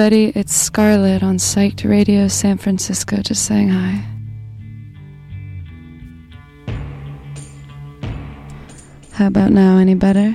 everybody, it's Scarlett on Psyched Radio San Francisco just saying hi. How about now? Any better?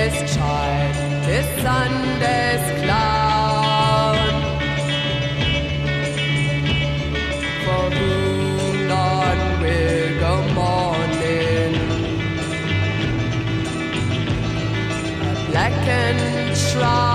Thursday's child is Sunday's clown. For will shroud,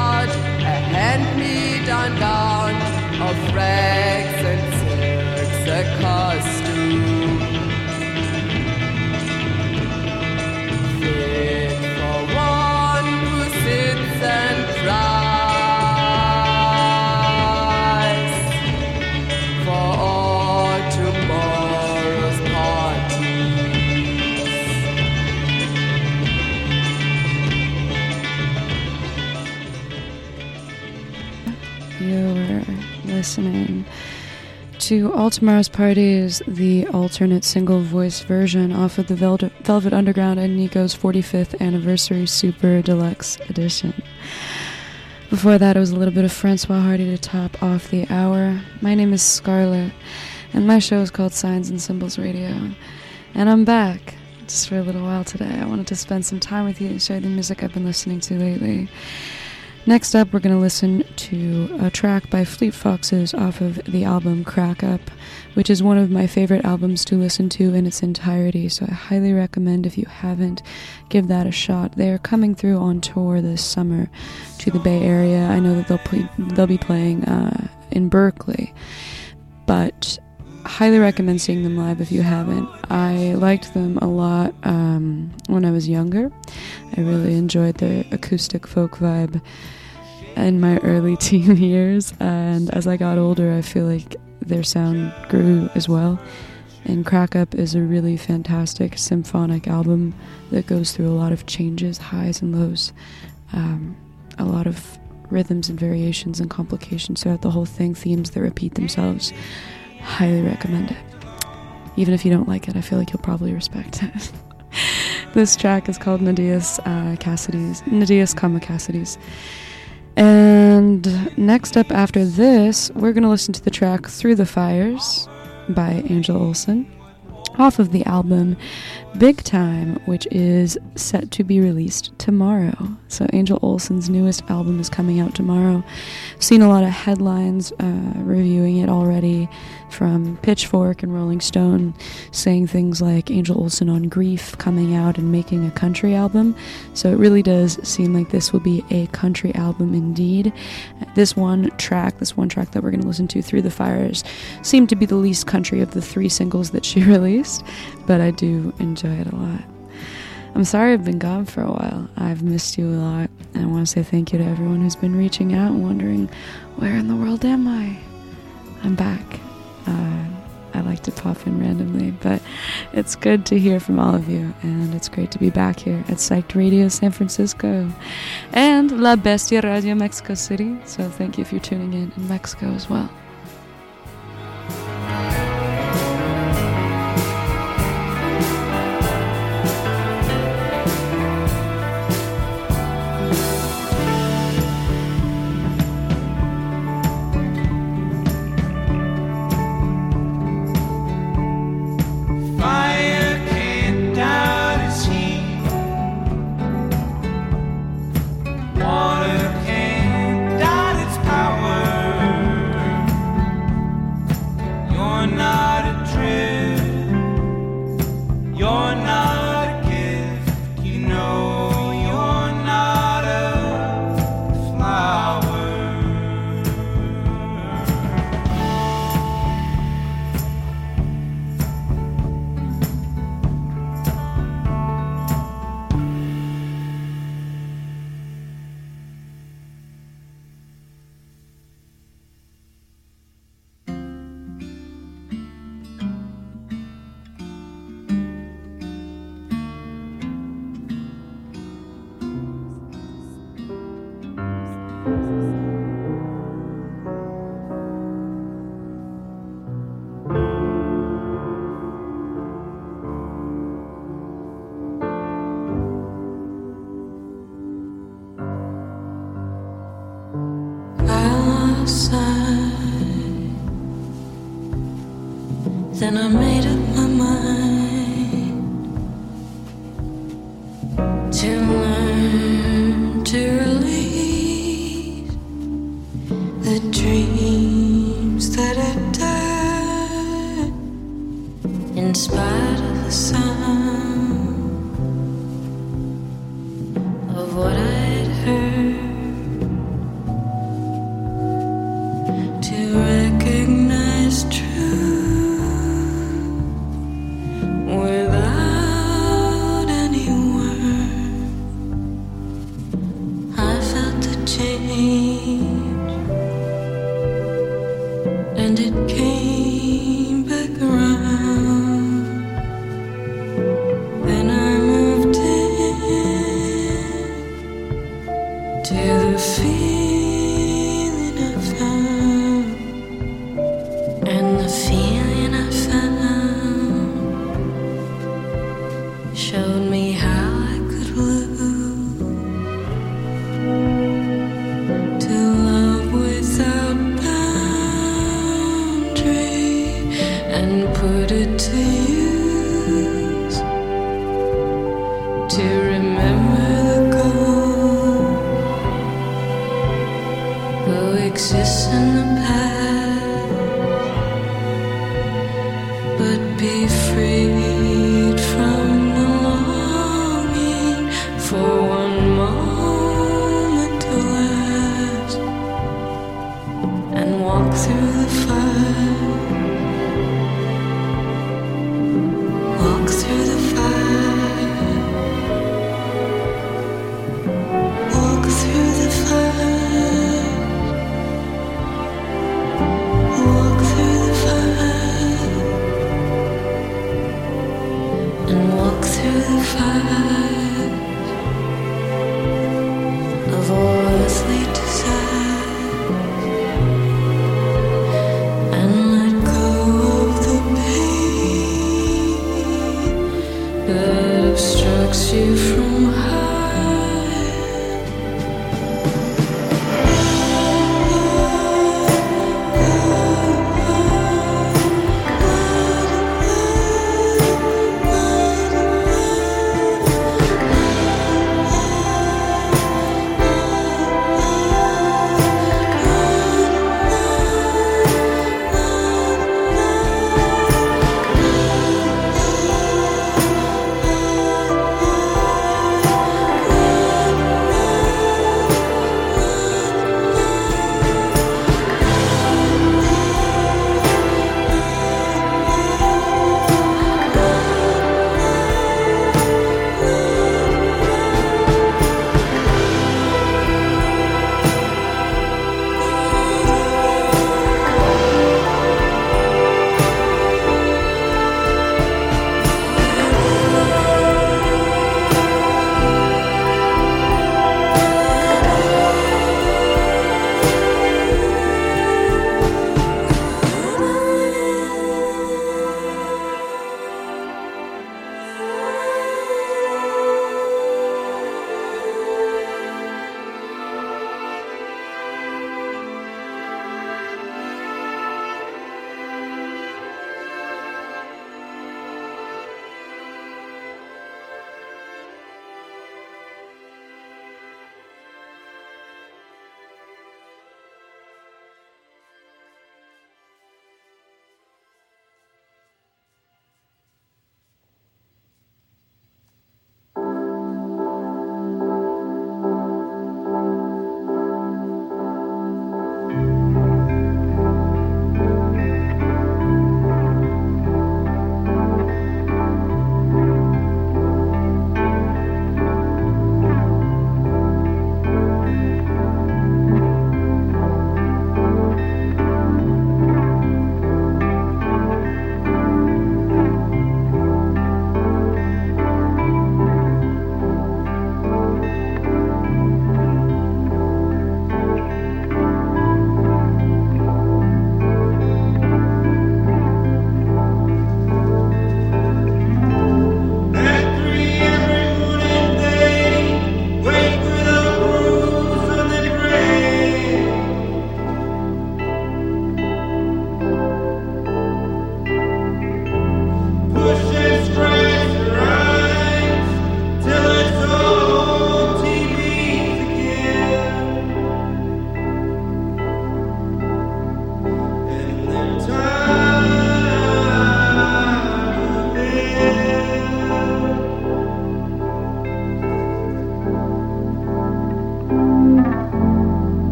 to All Tomorrow's Parties, the alternate single voice version off of the Vel- Velvet Underground and Nico's 45th Anniversary Super Deluxe Edition. Before that, it was a little bit of Françoise Hardy to top off the hour. My name is Scarlett, and my show is called Signs and Symbols Radio. And I'm back just for a little while today. I wanted to spend some time with you and share the music I've been listening to lately. Next up, we're going to listen to a track by Fleet Foxes off of the album Crack Up, which is one of my favorite albums to listen to in its entirety. So I highly recommend, if you haven't, give that a shot. They are coming through on tour this summer to the Bay Area. I know that they'll play, they'll be playing uh, in Berkeley, but highly recommend seeing them live if you haven't. I liked them a lot um, when I was younger. I really enjoyed their acoustic folk vibe in my early teen years, and as I got older, I feel like their sound grew as well. And Crack Up is a really fantastic symphonic album that goes through a lot of changes, highs and lows, um, a lot of rhythms and variations and complications throughout the whole thing, themes that repeat themselves. Highly recommend it. Even if you don't like it, I feel like you'll probably respect it. this track is called Naiads uh, Cassadies, Naiads Kama Cassadies. And next up after this, we're going to listen to the track Through the Fires by Angel Olsen off of the album Big Time, which is set to be released tomorrow. So, Angel Olsen's newest album is coming out tomorrow. I've seen a lot of headlines uh, reviewing it already from Pitchfork and Rolling Stone, saying things like Angel Olsen on Grief coming out and making a country album. So, it really does seem like this will be a country album indeed. This one track, this one track that we're going to listen to, Through the Fires, seemed to be the least country of the three singles that she released, but I do enjoy it a lot. I'm sorry I've been gone for a while. I've missed you a lot. And I want to say thank you to everyone who's been reaching out and wondering, where in the world am I? I'm back. Uh, I like to pop in randomly, but it's good to hear from all of you, and it's great to be back here at Psyched Radio San Francisco and La Bestia Radio Mexico City. So thank you for tuning in in Mexico as well.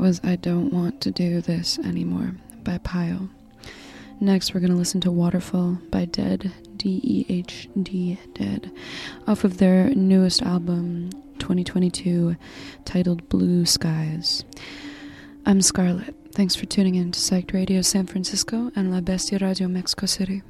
Was I Don't Want to Do This Anymore by Pio. Next, we're going to listen to Waterfall by Dehd, D E H D, Dehd, off of their newest album, 2022, titled Blue Skies. I'm Scarlett. Thanks for tuning in to Psyched Radio San Francisco and La Bestia Radio Mexico City.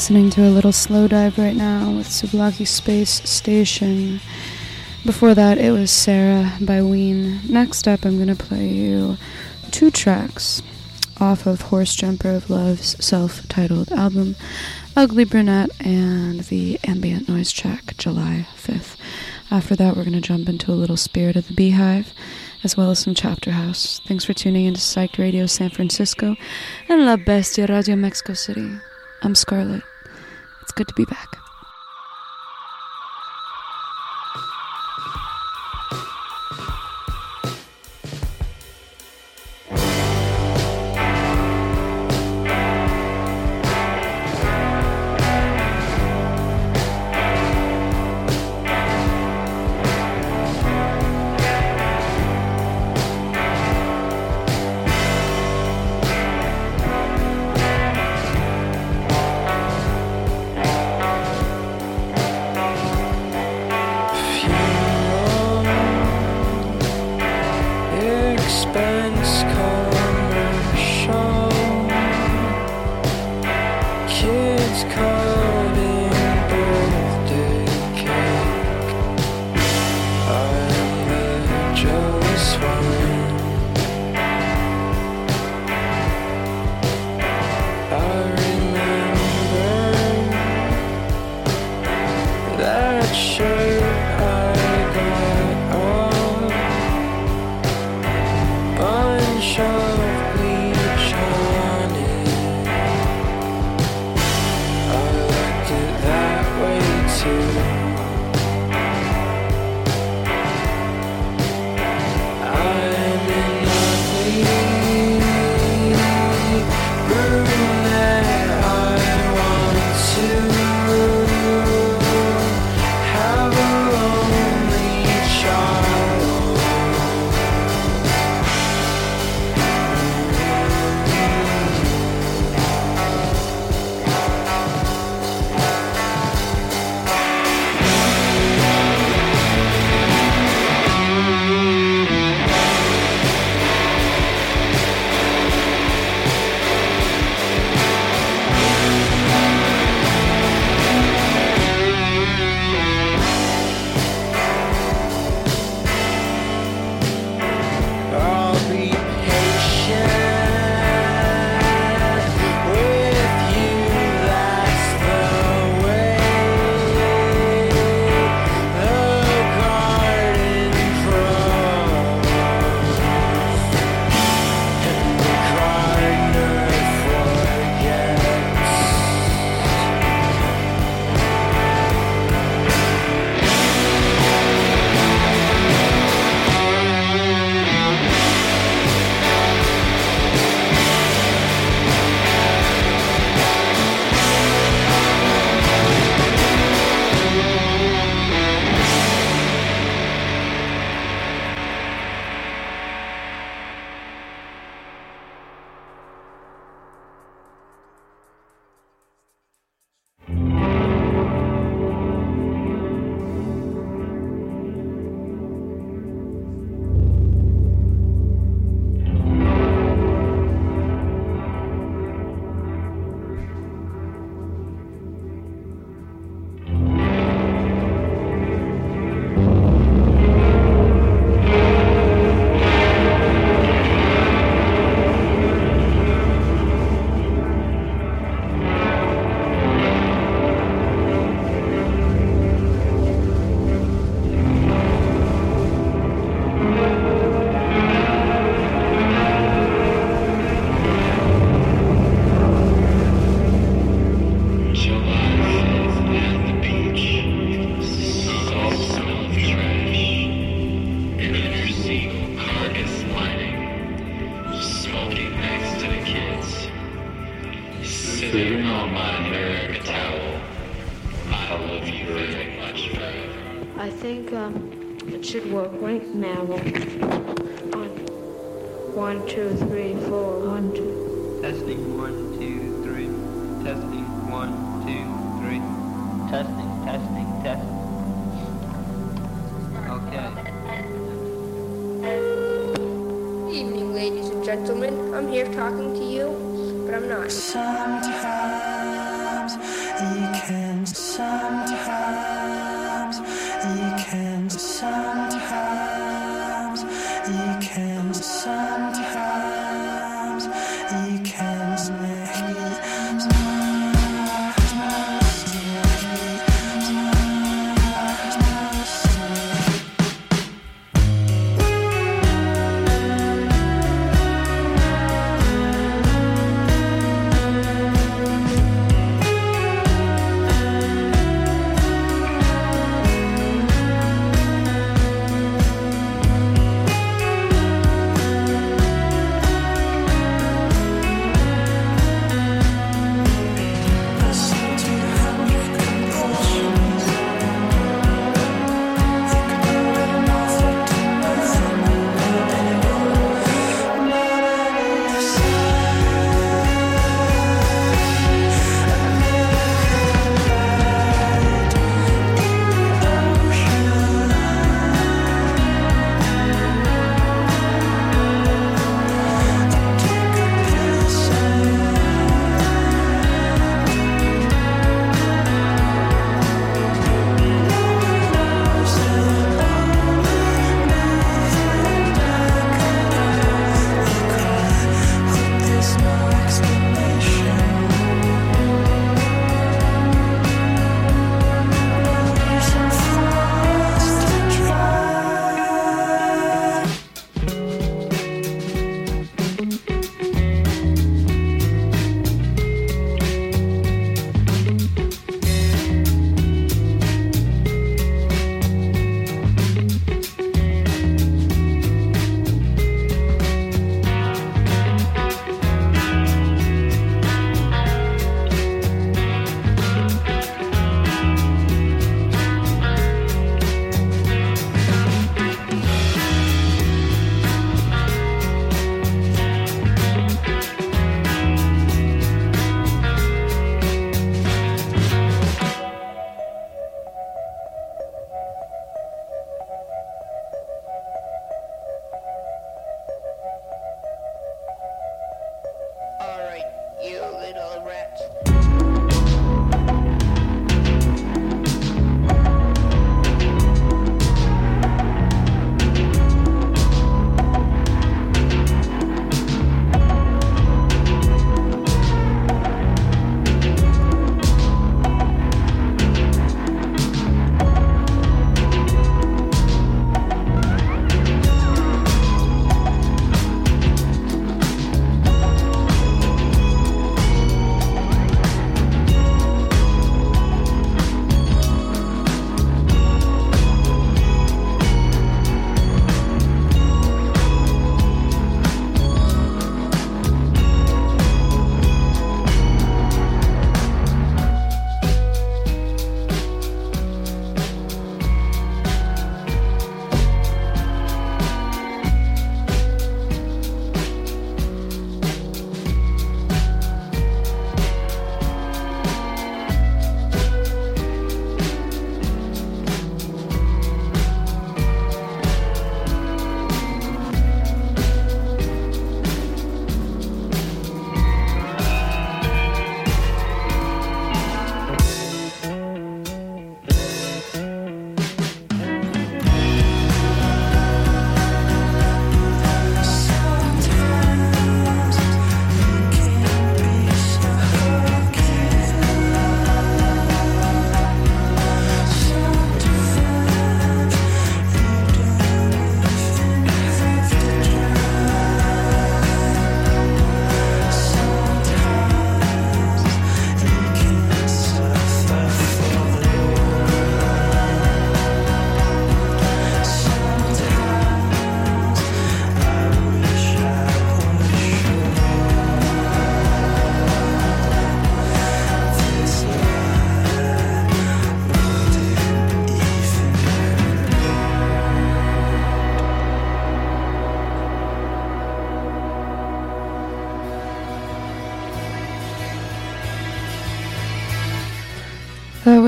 Listening to a little Slowdive right now with Souvlaki Space Station. Before that, it was Sarah by Ween. Next up, I'm going to play you two tracks off of Horse Jumper of Love's self titled album, Ugly Brunette, and the ambient noise track, July 5th. After that, we're going to jump into a little Spirit of the Beehive, as well as some Chapterhouse. Thanks for tuning into Psyched Radio San Francisco and La Bestia Radio Mexico City. I'm Scarlett. It's good to be back.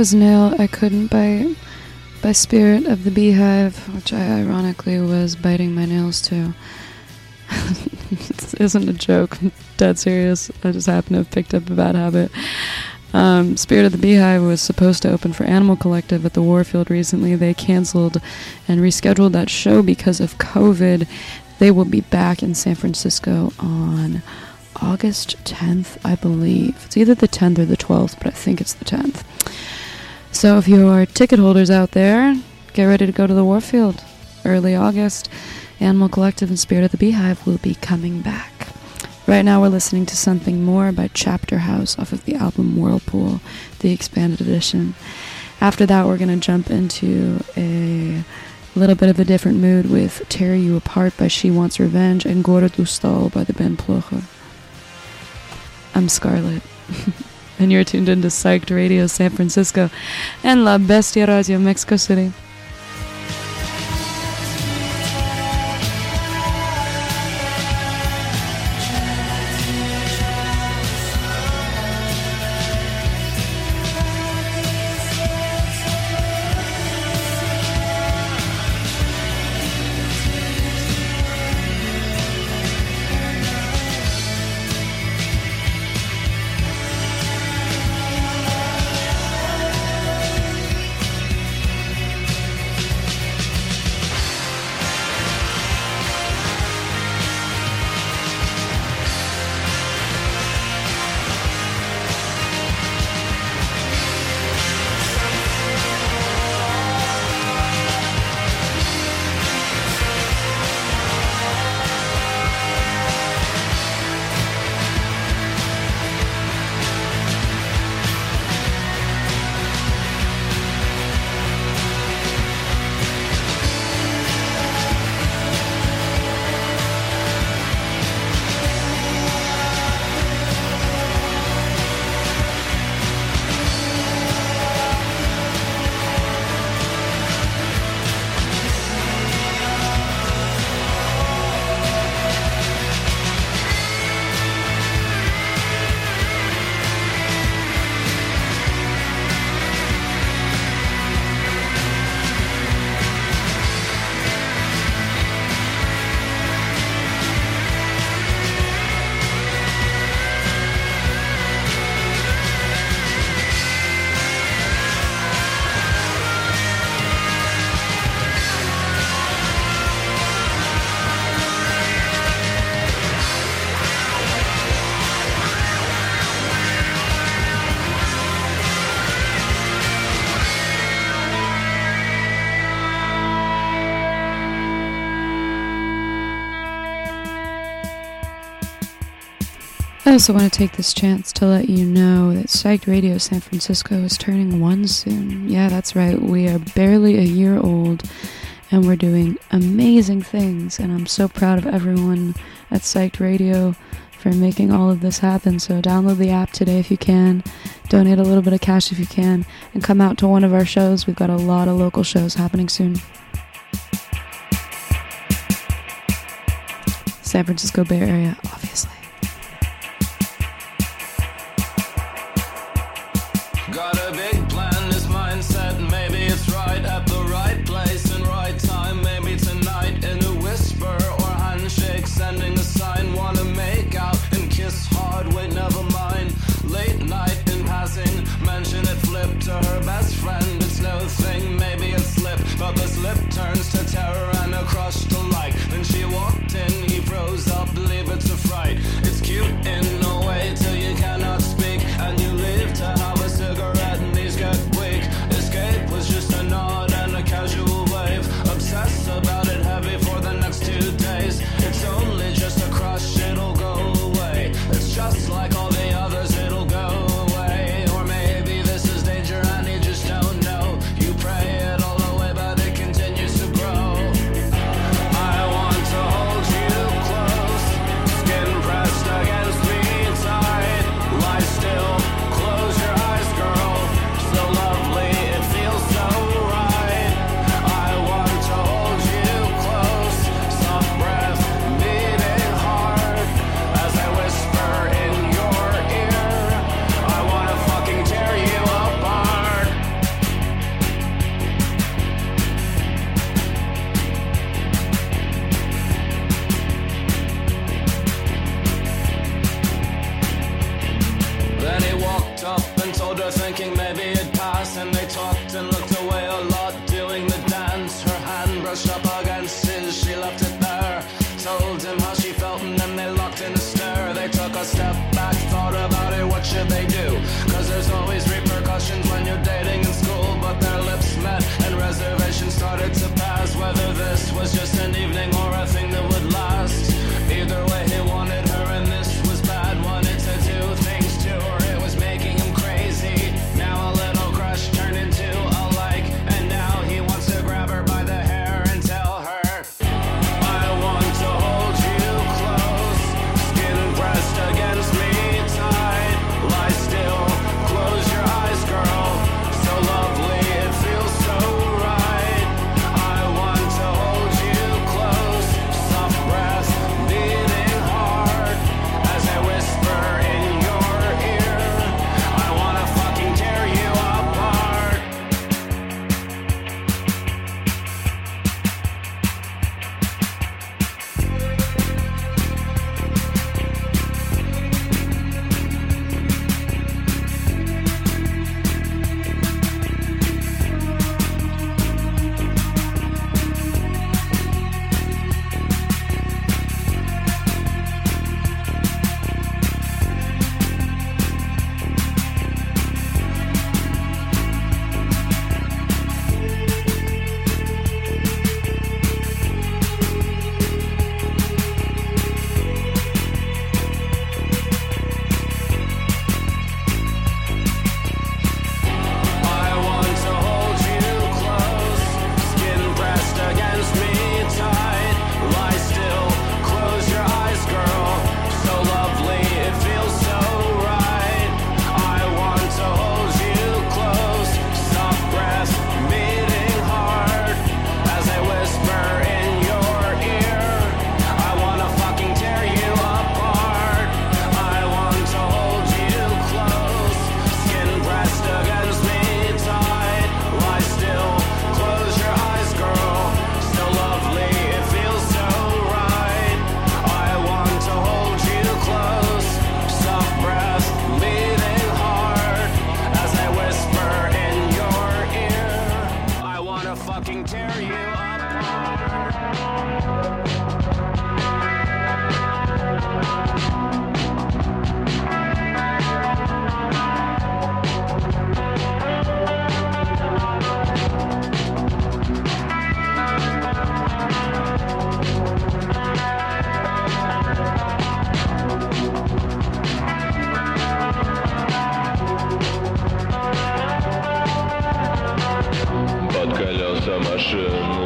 Was Nail I Couldn't Bite by Spirit of the Beehive, which I ironically was biting my nails to. this isn't a joke, I'm dead serious. I just happen to have picked up a bad habit. Um, Spirit of the Beehive was supposed to open for Animal Collective at the Warfield recently. They canceled and rescheduled that show because of COVID. They will be back in San Francisco on August 10th, I believe. It's either the 10th or the 12th, but I think it's the 10th. So if you are ticket holders out there, get ready to go to the Warfield. Early August, Animal Collective and Spirit of the Beehive will be coming back. Right now, we're listening to something more by Chapterhouse off of the album Whirlpool, the expanded edition. After that, we're going to jump into a little bit of a different mood with Tear You Apart by She Wants Revenge and Gora du by the Ben Plocher. I'm Scarlett, and you're tuned into Psyched Radio San Francisco and La Bestia Radio Mexico City. I also want to take this chance to let you know that Psyched Radio San Francisco is turning one soon. Yeah, that's right. We are barely a year old and we're doing amazing things. And I'm so proud of everyone at Psyched Radio for making all of this happen. So download the app today if you can, donate a little bit of cash if you can, and come out to one of our shows. We've got a lot of local shows happening soon. San Francisco Bay Area, obviously. Terror and across the to Sommerschirm.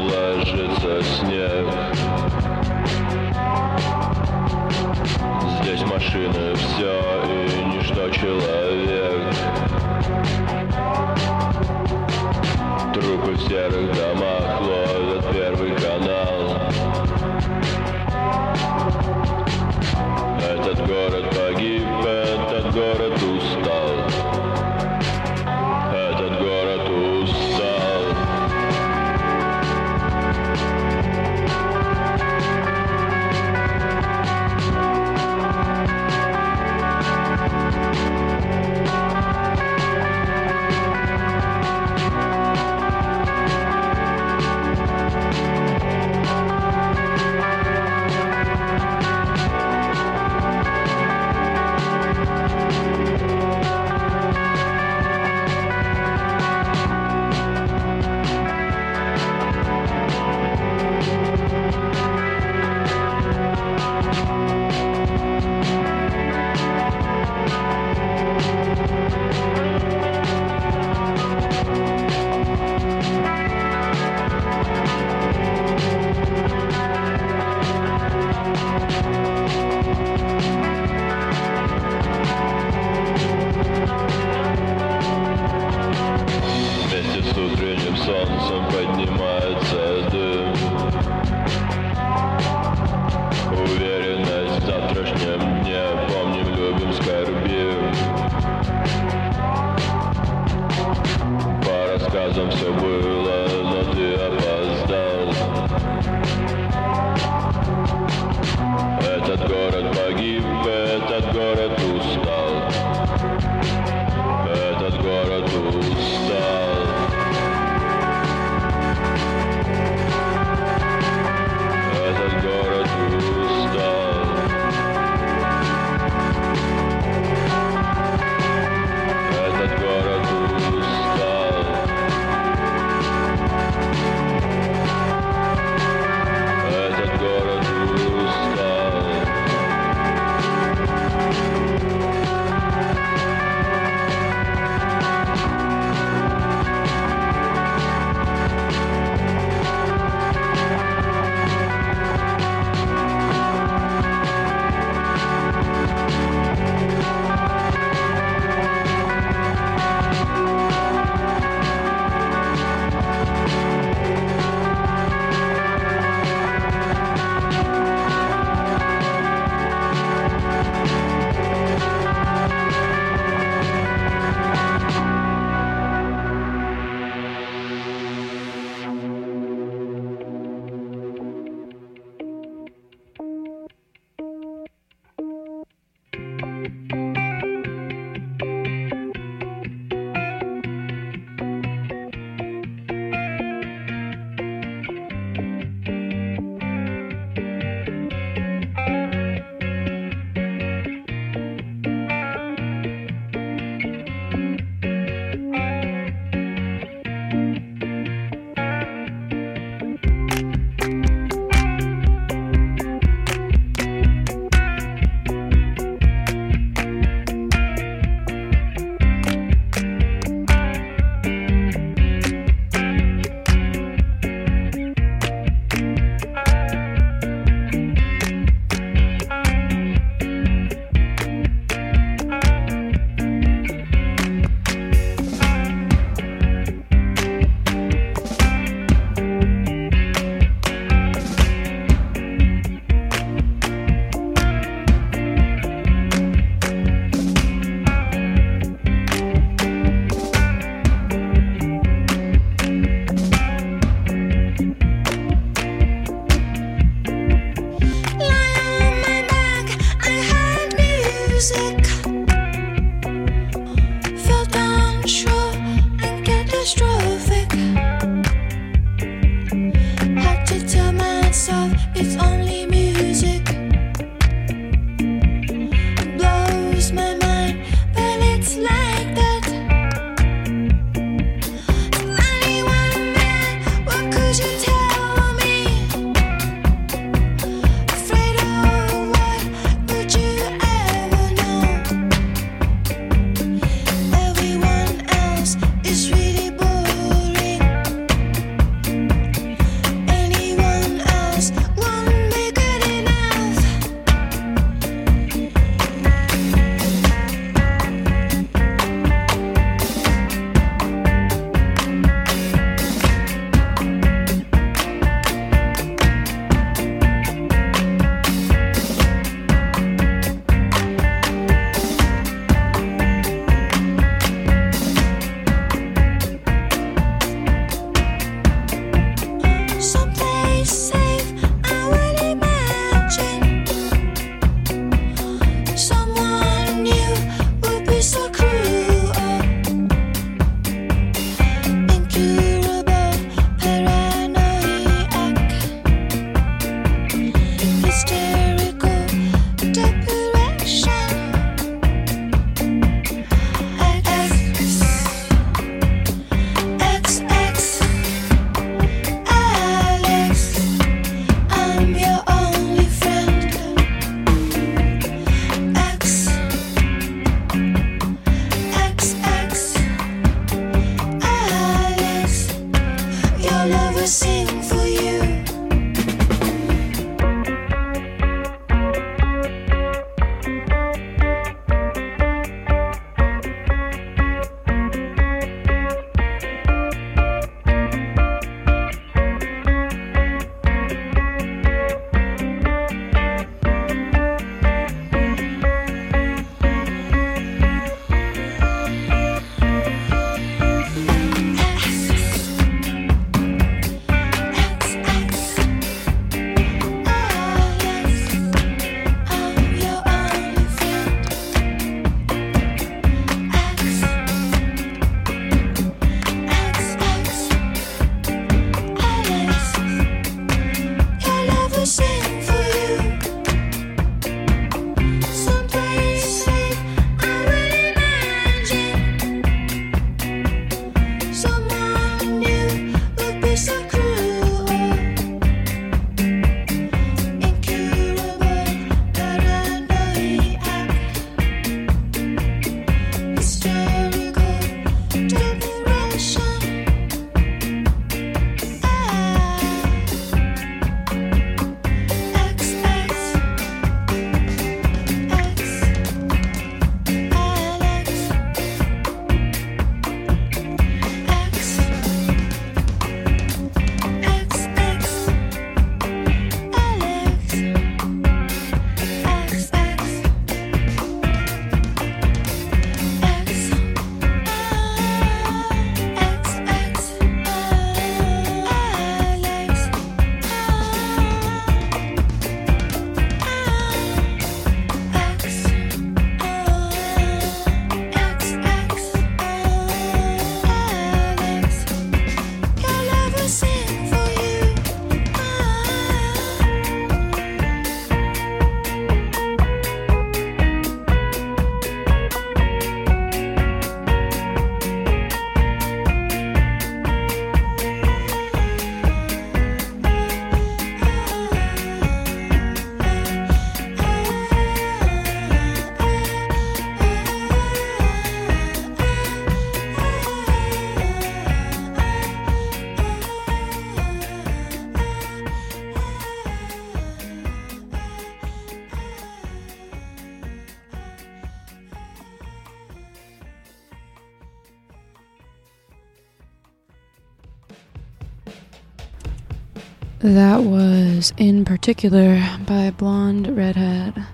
That was In Particular by Blonde Redhead.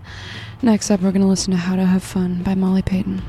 Next up, we're going to listen to How to Have Fun by Molly Payton.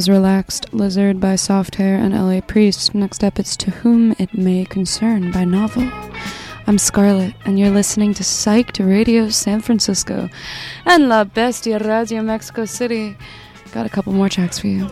Was Relaxed Lizard by Soft Hair and LA Priest. Next up, it's To Whom It May Concern by Novel. I'm Scarlett, and you're listening to Psyched Radio San Francisco and La Bestia Radio Mexico City. Got a couple more tracks for you.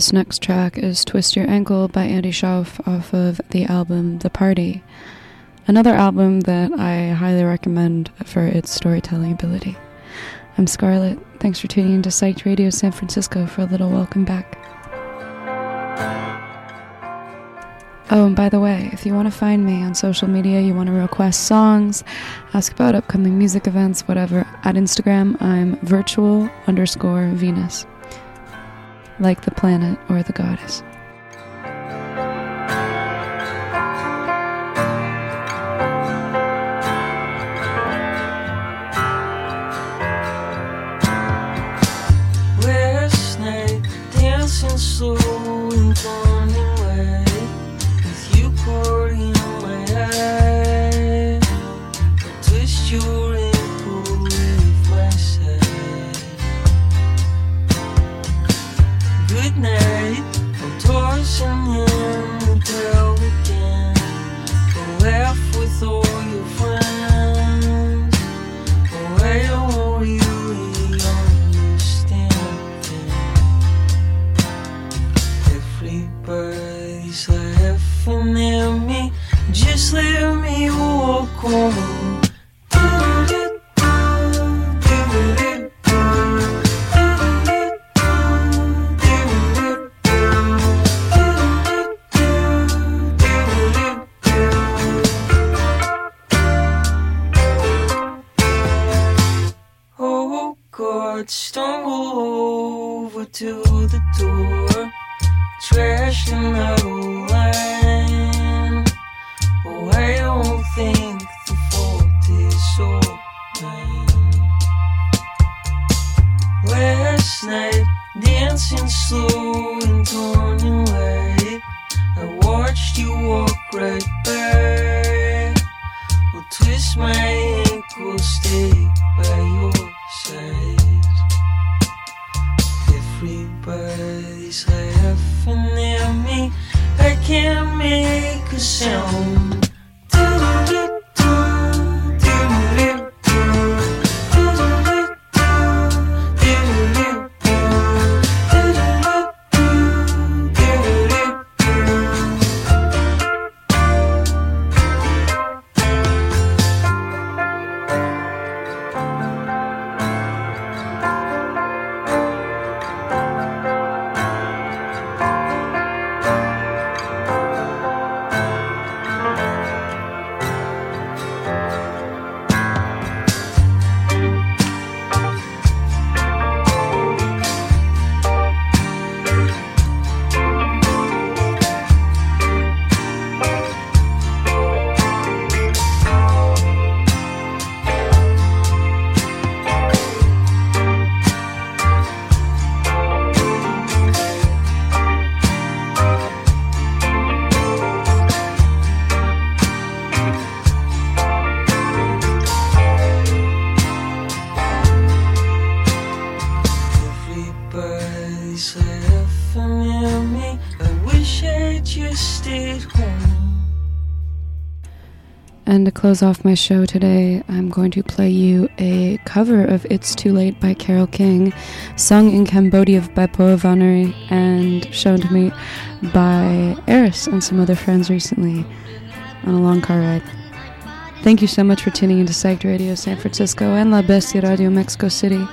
This next track is Twist Your Ankle by Andy Shauf off of the album The Party. Another album that I highly recommend for its storytelling ability. I'm Scarlett. Thanks for tuning in to Psyched Radio San Francisco for a little welcome back. Oh, and by the way, if you want to find me on social media, you want to request songs, ask about upcoming music events, whatever, at Instagram, I'm virtual underscore Venus like the planet or the goddess. Close off my show today, I'm going to play you a cover of It's Too Late by Carole King, sung in Cambodia by Pou Vannary and shown to me by Eris and some other friends recently on a long car ride. Thank you so much for tuning into Psyched Radio San Francisco and La Bestia Radio Mexico City.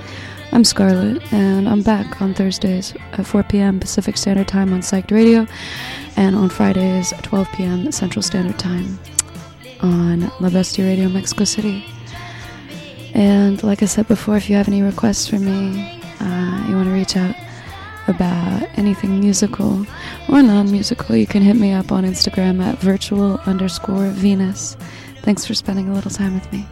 I'm Scarlett, and I'm back on Thursdays at 4 p.m. Pacific Standard Time on Psyched Radio, and on Fridays at 12 p.m. Central Standard Time on La Bestia Radio Mexico City. And like I said before, if you have any requests for me, uh, you want to reach out about anything musical or non-musical, you can hit me up on Instagram at virtual underscore Venus. Thanks for spending a little time with me.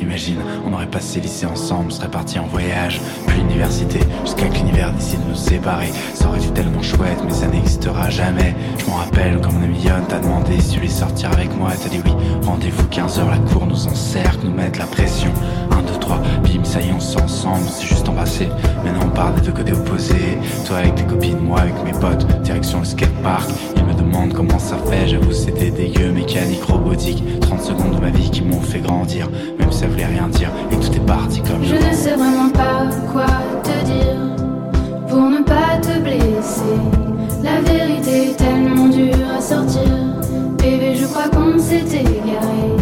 Imagine, on aurait passé lycée ensemble, serait partis en voyage, puis l'université, jusqu'à que l'univers décide de nous séparer. Ça aurait été tellement chouette, mais ça n'existera jamais. Je m'en rappelle quand mon ami Yon t'a demandé si tu voulais sortir avec moi, t'as dit oui. Rendez-vous 15h, la cour nous encercle, nous mettre la pression. 1, 2, 3, bim, ça y est, on s'est ensemble, on s'est juste embrassé. Maintenant on part des deux côtés opposés. Toi avec tes copines, moi avec mes potes, direction le skatepark. Demandent comment ça fait, j'avoue c'était dégueu, mécanique, robotique. 30 secondes de ma vie qui m'ont fait grandir, même si ça voulait rien dire, et tout est parti comme Je ne sais vraiment pas quoi te dire pour ne pas te blesser. La vérité est tellement dure à sortir. Bébé, je crois qu'on s'est égaré.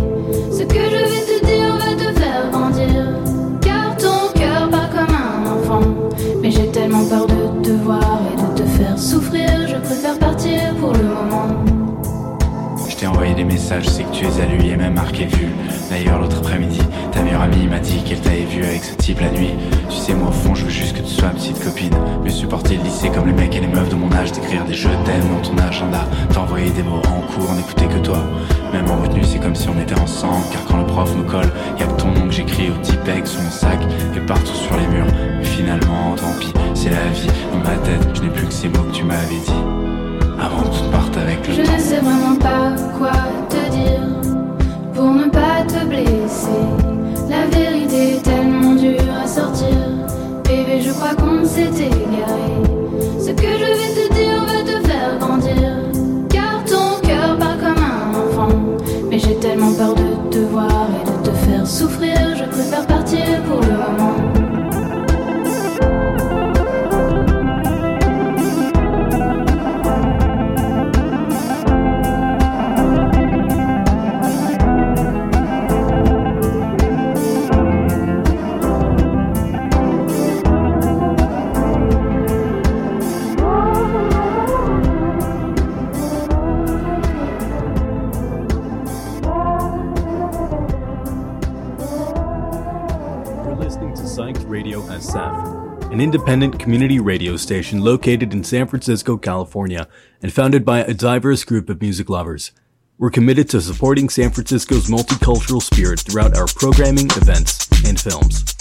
Je sais que tu es à lui et même marqué vu. D'ailleurs, l'autre après-midi, ta meilleure amie m'a dit qu'elle t'avait vu avec ce type la nuit. Tu sais, moi au fond, je veux juste que tu sois ma petite copine. Me supporter le lycée comme les mecs et les meufs de mon âge, d'écrire des je t'aime dans ton agenda, t'envoyer des mots en cours, n'écouter que toi. Même en retenue, c'est comme si on était ensemble, car quand le prof me colle, y a que ton nom que j'écris au typeg sur mon sac et partout sur les murs. Mais finalement, tant pis, c'est la vie. Dans ma tête, je n'ai plus que ces mots que tu m'avais dit. Avant que tout parte avec le Je temps. ne sais vraiment pas quoi pour ne pas te blesser. La vérité est tellement dure à sortir. Bébé, je crois qu'on s'est égaré. Ce que je vais te dire va te faire grandir. Car ton cœur part comme un enfant. Mais j'ai tellement peur de te voir et de te faire souffrir. Je préfère partir independent community radio station located in San Francisco, California, and founded by a diverse group of music lovers. We're committed to supporting San Francisco's multicultural spirit throughout our programming, events, and films.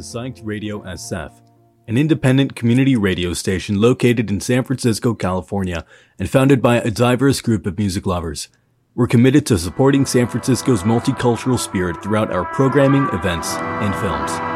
to Psyched Radio SF, an independent community radio station located in San Francisco, California, and founded by a diverse group of music lovers. We're committed to supporting San Francisco's multicultural spirit throughout our programming, events, and films.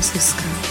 Francisco.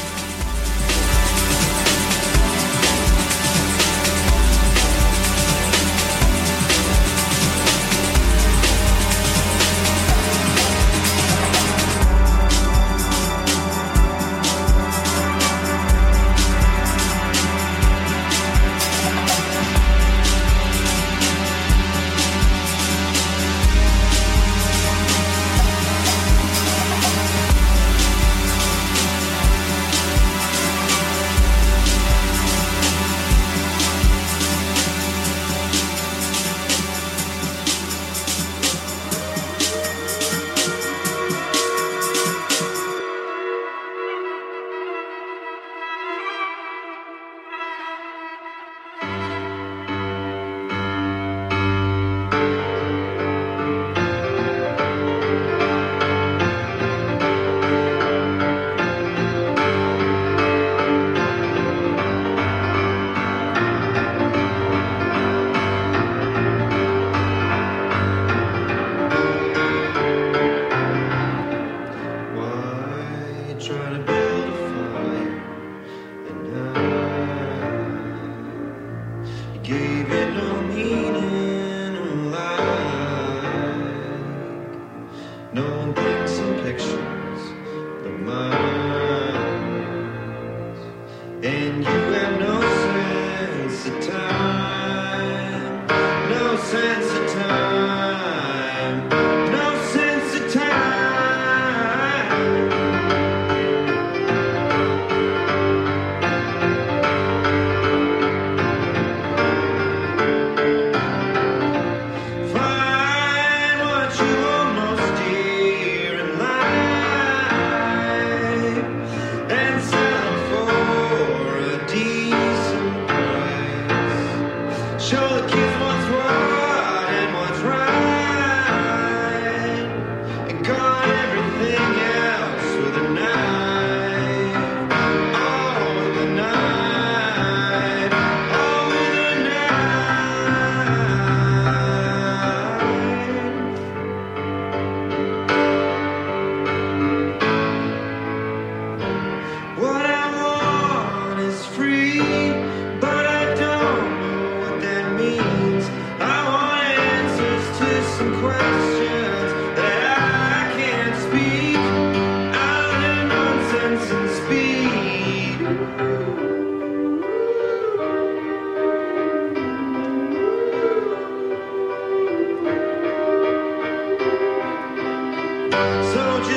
So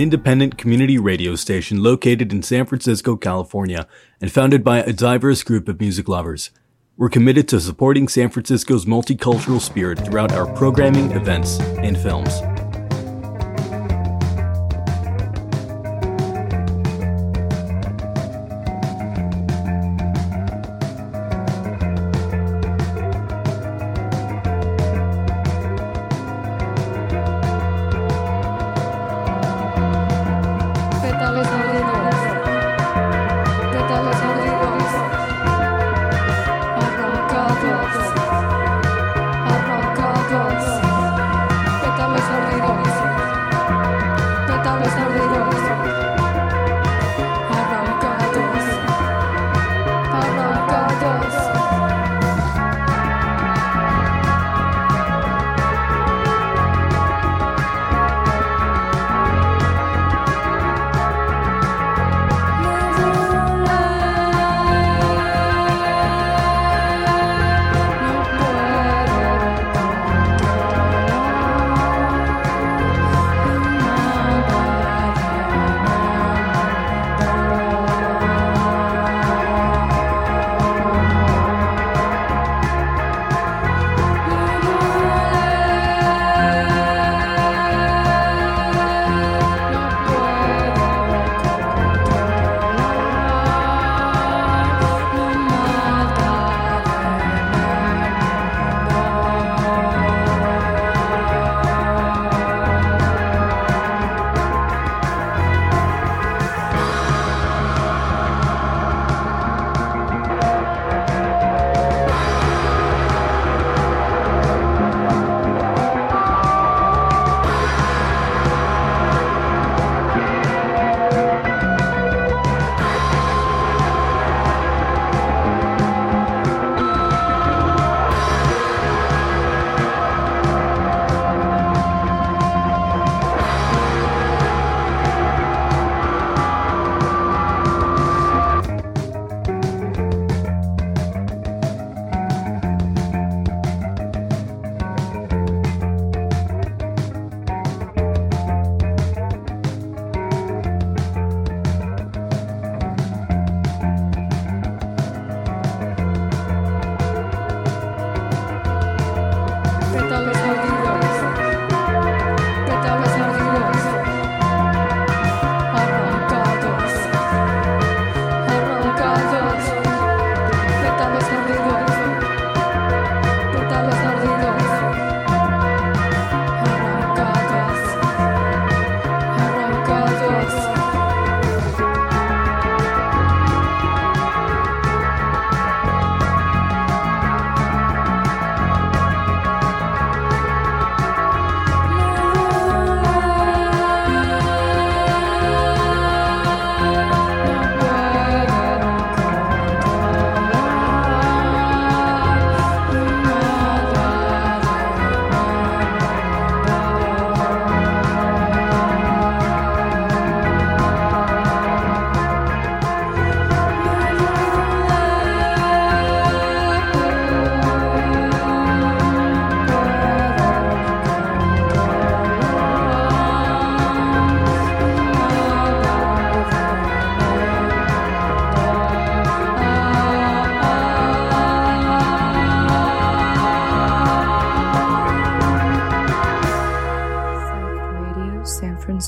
an independent community radio station located in San Francisco, California, and founded by a diverse group of music lovers. We're committed to supporting San Francisco's multicultural spirit throughout our programming, events, and films.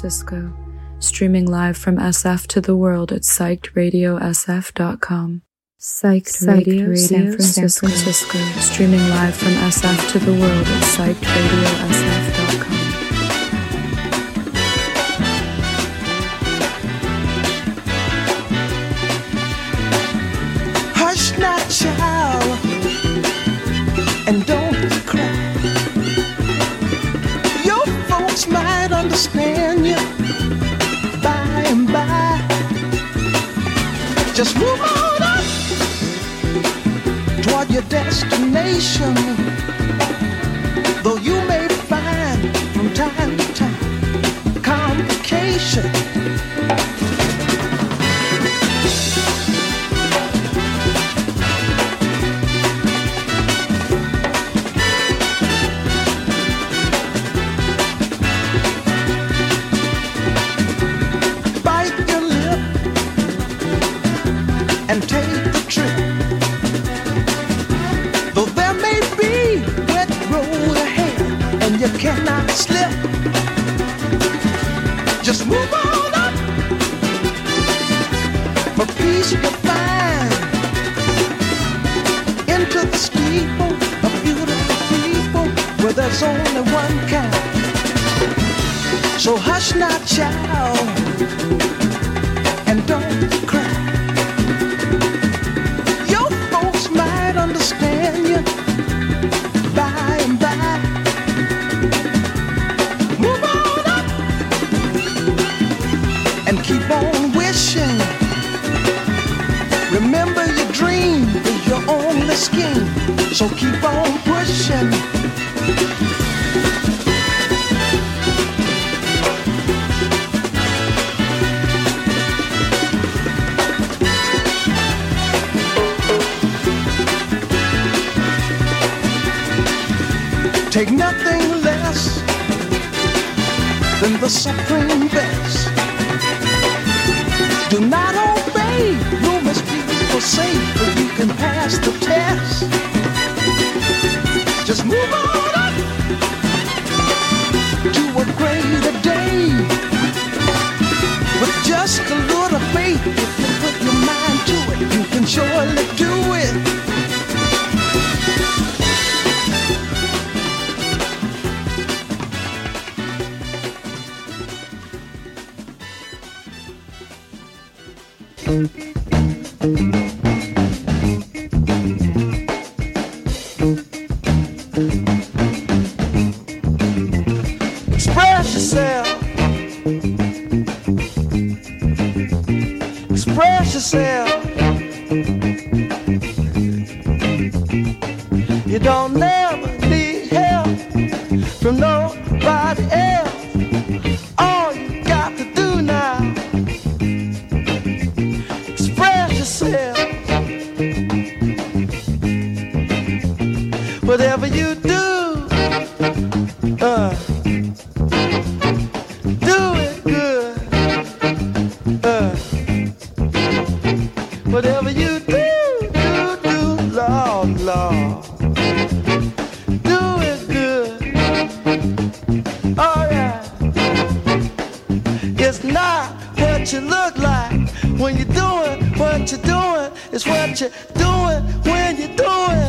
Francisco, streaming live from SF to the world at psychedradiosf.com. Psyched, Radio, San, Francisco, streaming live from SF to the world at psychedradiosf.com. Hush not, child, and don't cry. Your folks might understand Just move on up toward your destination. Though you may find from time to time complication.